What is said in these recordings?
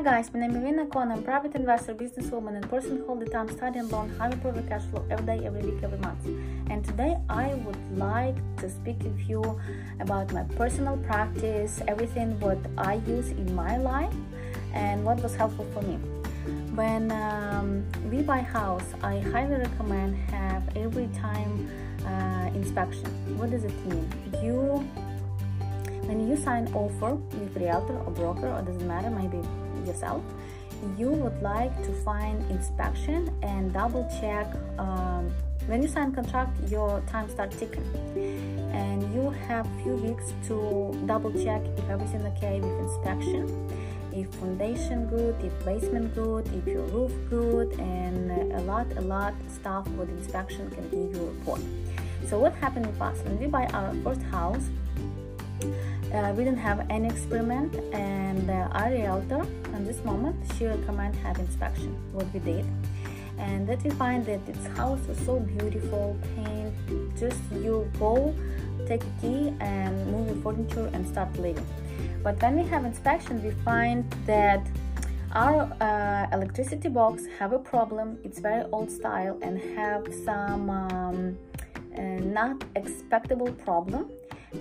Hi guys, my name is Irina Kon. I'm private investor, businesswoman, and person who all the time studying loan, having private cash flow every day, every week, every month. And today I would like to speak with you about my personal practice, everything what I use in my life, and what was helpful for me. When um, we buy house, I highly recommend have every time uh, inspection. What does it mean? You when you sign offer with realtor or broker or doesn't matter maybe yourself. You would like to find inspection and double check um, when you sign contract your time start ticking. And you have few weeks to double check if everything okay with inspection if foundation good if basement good if your roof good and a lot a lot stuff with inspection can give you report. So what happened with us? When we buy our first house uh, we didn't have any experiment and uh, our realtor at this moment she recommend have inspection what we did. And that we find that this house was so beautiful paint just you go take a key and move your furniture and start living. But when we have inspection we find that our uh, electricity box have a problem it's very old style and have some um, uh, not expectable problem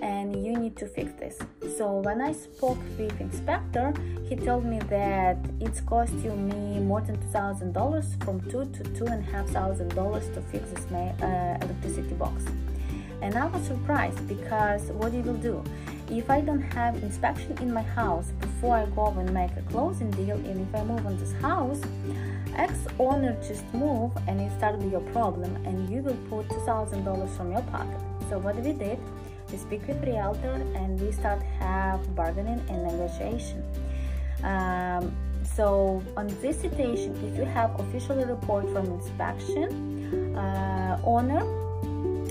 and you need to fix this. So when i spoke with inspector he told me that it's cost you me more than two thousand dollars from two to two and a half thousand dollars to fix this uh, electricity box. And i was surprised because what he will do? If i don't have inspection in my house before i go and make a closing deal and if i move on this house ex-owner just move and it started be your problem and you will put two thousand dollars from your pocket. So what we did we speak with realtor and we start have bargaining and negotiation. Um, so on this situation if you have official report from inspection uh, owner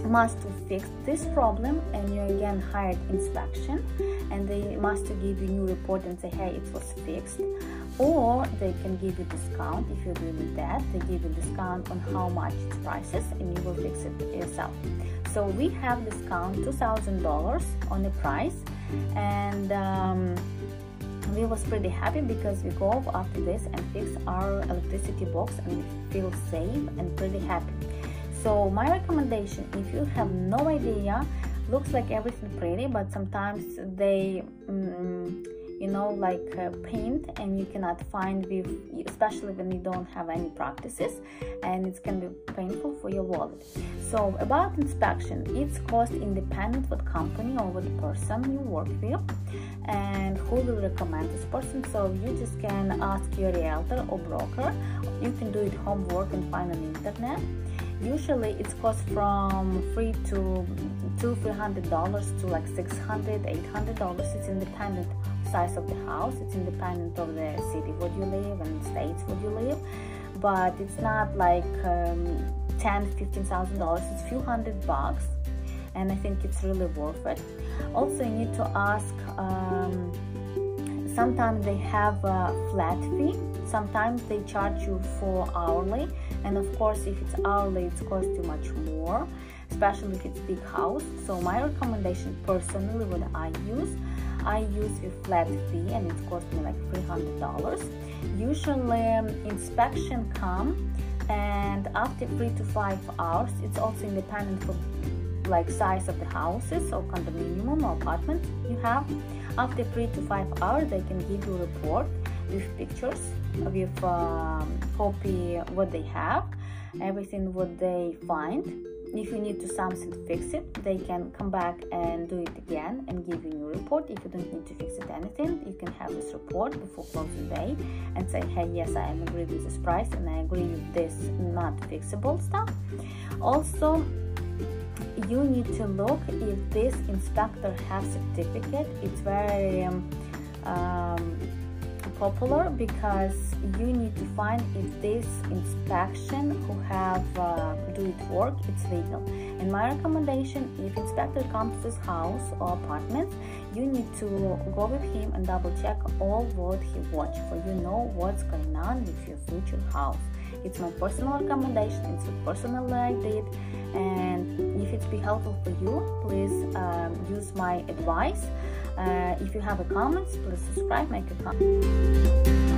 must fix this problem and you again hired inspection and they must give you new report and say hey it was fixed. Or they can give you discount if you agree with that. They give you discount on how much it's prices and you will fix it yourself. So we have discount $2,000 on the price and um, we was pretty happy because we go after this and fix our electricity box and we feel safe and pretty happy so my recommendation if you have no idea looks like everything pretty but sometimes they um, you know like uh, paint and you cannot find with especially when you don't have any practices and it can be painful for your wallet. So about inspection it's cost independent what company or what person you work with and who will recommend this person. So you just can ask your realtor or broker. You can do it homework and find on internet usually it's cost from three to two three hundred dollars to like six hundred eight hundred dollars. It's independent size of the house. It's independent of the city where you live and states where you live. But it's not like um, 10 15 thousand dollars. It's few hundred bucks and i think it's really worth it. Also you need to ask um, sometimes they have a flat fee sometimes they charge you for hourly and of course if it's hourly it's cost you much more especially if it's big house so my recommendation personally what i use I use a flat fee and it cost me like $300. Usually um, inspection come and after three to five hours, it's also independent from like size of the houses or condominium or apartment you have. After three to five hours, they can give you report with pictures, with um, copy what they have, everything what they find. If you need to something to fix it they can come back and do it again and give you a new report. If you don't need to fix it anything you can have this report before closing day and say hey yes i am agree with this price and i agree with this not fixable stuff. Also you need to look if this inspector has certificate. It's very um, um, popular because you need to find if this inspection who have uh, do it work it's legal. And my recommendation if inspector comes to this house or apartment you need to go with him and double check all what he watch for you know what's going on with your future house. It's my personal recommendation it's a personal I did. And if it be helpful for you please um, use my advice Uh, if you have a comments please subscribe make a comment